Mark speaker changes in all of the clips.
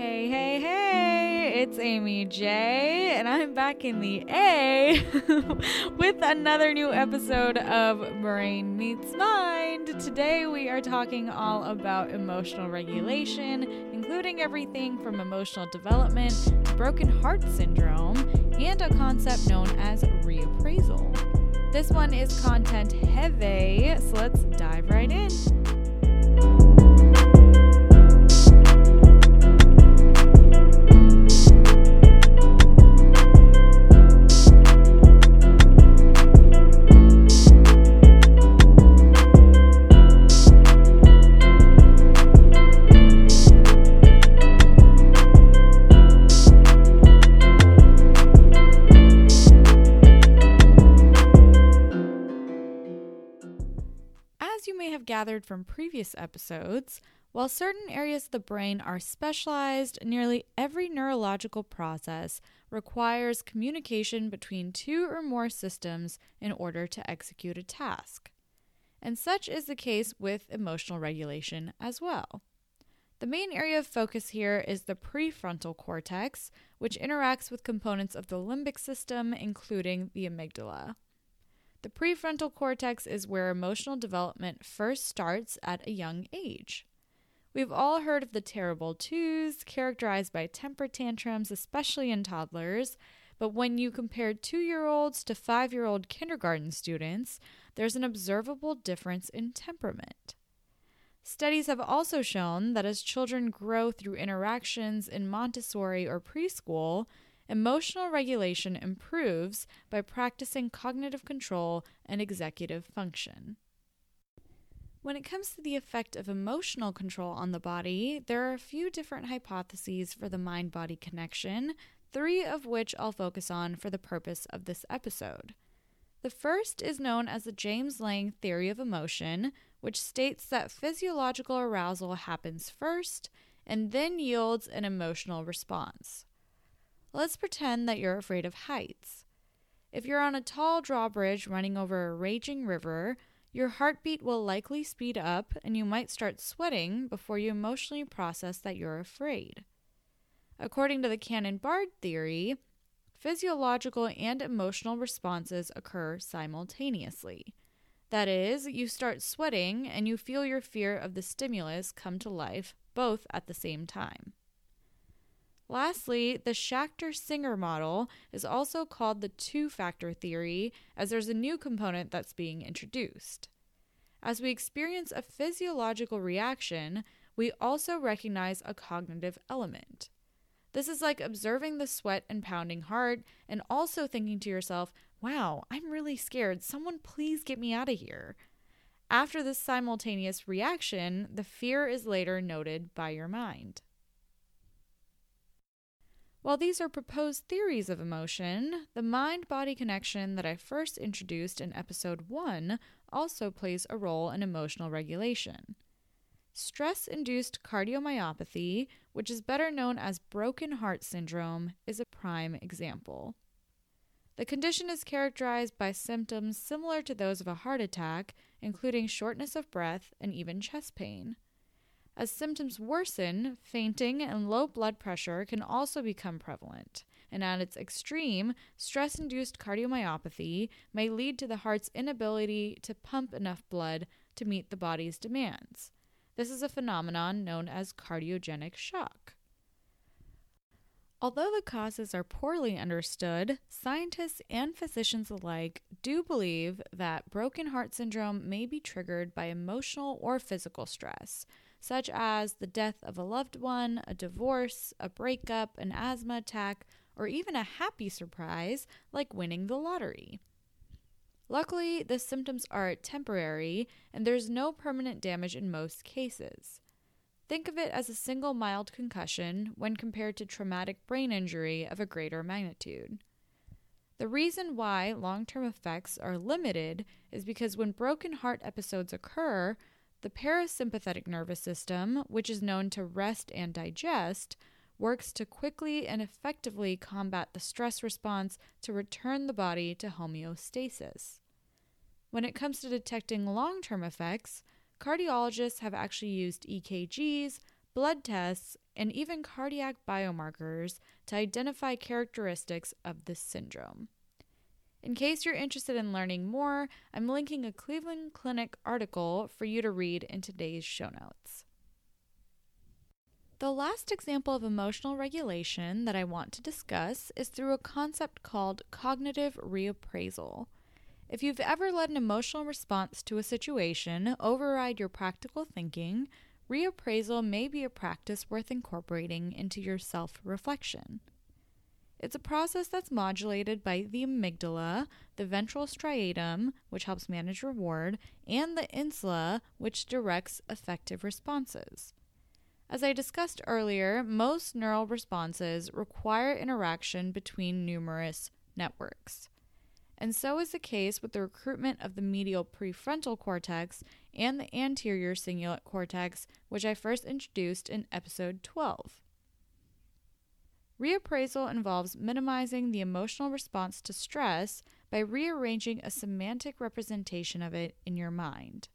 Speaker 1: Hey, hey, hey, it's Amy J, and I'm back in the A with another new episode of Brain Meets Mind. Today we are talking all about emotional regulation, including everything from emotional development broken heart syndrome and a concept known as reappraisal. This one is content heavy, so let's dive right in. Gathered from previous episodes, while certain areas of the brain are specialized, nearly every neurological process requires communication between two or more systems in order to execute a task. And such is the case with emotional regulation as well. The main area of focus here is the prefrontal cortex, which interacts with components of the limbic system, including the amygdala. The prefrontal cortex is where emotional development first starts at a young age. We've all heard of the terrible twos, characterized by temper tantrums, especially in toddlers, but when you compare two year olds to five year old kindergarten students, there's an observable difference in temperament. Studies have also shown that as children grow through interactions in Montessori or preschool, Emotional regulation improves by practicing cognitive control and executive function. When it comes to the effect of emotional control on the body, there are a few different hypotheses for the mind body connection, three of which I'll focus on for the purpose of this episode. The first is known as the James Lange theory of emotion, which states that physiological arousal happens first and then yields an emotional response. Let's pretend that you're afraid of heights. If you're on a tall drawbridge running over a raging river, your heartbeat will likely speed up and you might start sweating before you emotionally process that you're afraid. According to the Cannon-Bard theory, physiological and emotional responses occur simultaneously. That is, you start sweating and you feel your fear of the stimulus come to life both at the same time. Lastly, the Schachter Singer model is also called the two factor theory, as there's a new component that's being introduced. As we experience a physiological reaction, we also recognize a cognitive element. This is like observing the sweat and pounding heart and also thinking to yourself, wow, I'm really scared. Someone please get me out of here. After this simultaneous reaction, the fear is later noted by your mind. While these are proposed theories of emotion, the mind body connection that I first introduced in episode 1 also plays a role in emotional regulation. Stress induced cardiomyopathy, which is better known as broken heart syndrome, is a prime example. The condition is characterized by symptoms similar to those of a heart attack, including shortness of breath and even chest pain. As symptoms worsen, fainting and low blood pressure can also become prevalent. And at its extreme, stress induced cardiomyopathy may lead to the heart's inability to pump enough blood to meet the body's demands. This is a phenomenon known as cardiogenic shock. Although the causes are poorly understood, scientists and physicians alike do believe that broken heart syndrome may be triggered by emotional or physical stress, such as the death of a loved one, a divorce, a breakup, an asthma attack, or even a happy surprise like winning the lottery. Luckily, the symptoms are temporary and there's no permanent damage in most cases. Think of it as a single mild concussion when compared to traumatic brain injury of a greater magnitude. The reason why long term effects are limited is because when broken heart episodes occur, the parasympathetic nervous system, which is known to rest and digest, works to quickly and effectively combat the stress response to return the body to homeostasis. When it comes to detecting long term effects, cardiologists have actually used EKGs, blood tests, and even cardiac biomarkers to identify characteristics of this syndrome. In case you're interested in learning more, I'm linking a Cleveland Clinic article for you to read in today's show notes. The last example of emotional regulation that I want to discuss is through a concept called cognitive reappraisal. If you've ever let an emotional response to a situation override your practical thinking, reappraisal may be a practice worth incorporating into your self reflection. It's a process that's modulated by the amygdala, the ventral striatum, which helps manage reward, and the insula, which directs effective responses. As I discussed earlier, most neural responses require interaction between numerous networks. And so is the case with the recruitment of the medial prefrontal cortex and the anterior cingulate cortex, which I first introduced in episode 12. Reappraisal involves minimizing the emotional response to stress by rearranging a semantic representation of it in your mind.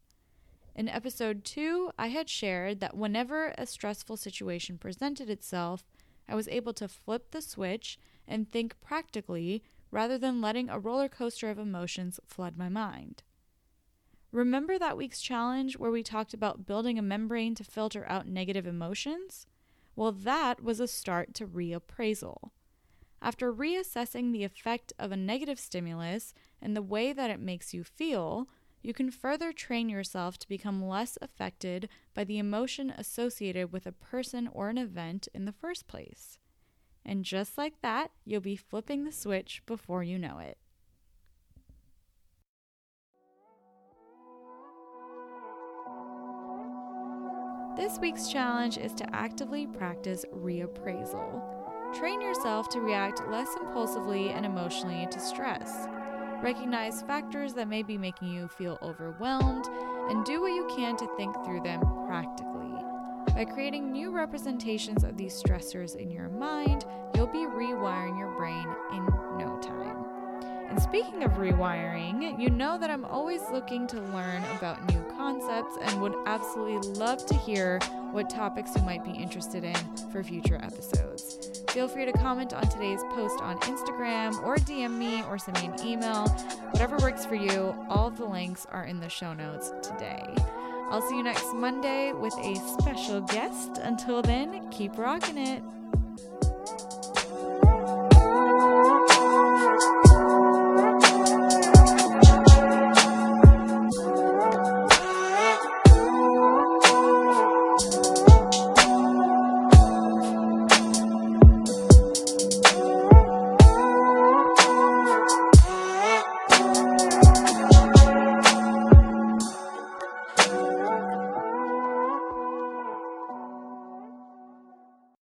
Speaker 1: In episode 2, I had shared that whenever a stressful situation presented itself, I was able to flip the switch and think practically rather than letting a roller coaster of emotions flood my mind. Remember that week's challenge where we talked about building a membrane to filter out negative emotions? Well, that was a start to reappraisal. After reassessing the effect of a negative stimulus and the way that it makes you feel, you can further train yourself to become less affected by the emotion associated with a person or an event in the first place. And just like that, you'll be flipping the switch before you know it. This week's challenge is to actively practice reappraisal. Train yourself to react less impulsively and emotionally to stress. Recognize factors that may be making you feel overwhelmed and do what you can to think through them practically. By creating new representations of these stressors in your mind, you'll be rewiring your brain in no time. And speaking of rewiring, you know that I'm always looking to learn about new concepts and would absolutely love to hear what topics you might be interested in for future episodes. Feel free to comment on today's post on Instagram or DM me or send me an email. Whatever works for you, all the links are in the show notes today. I'll see you next Monday with a special guest. Until then, keep rocking it.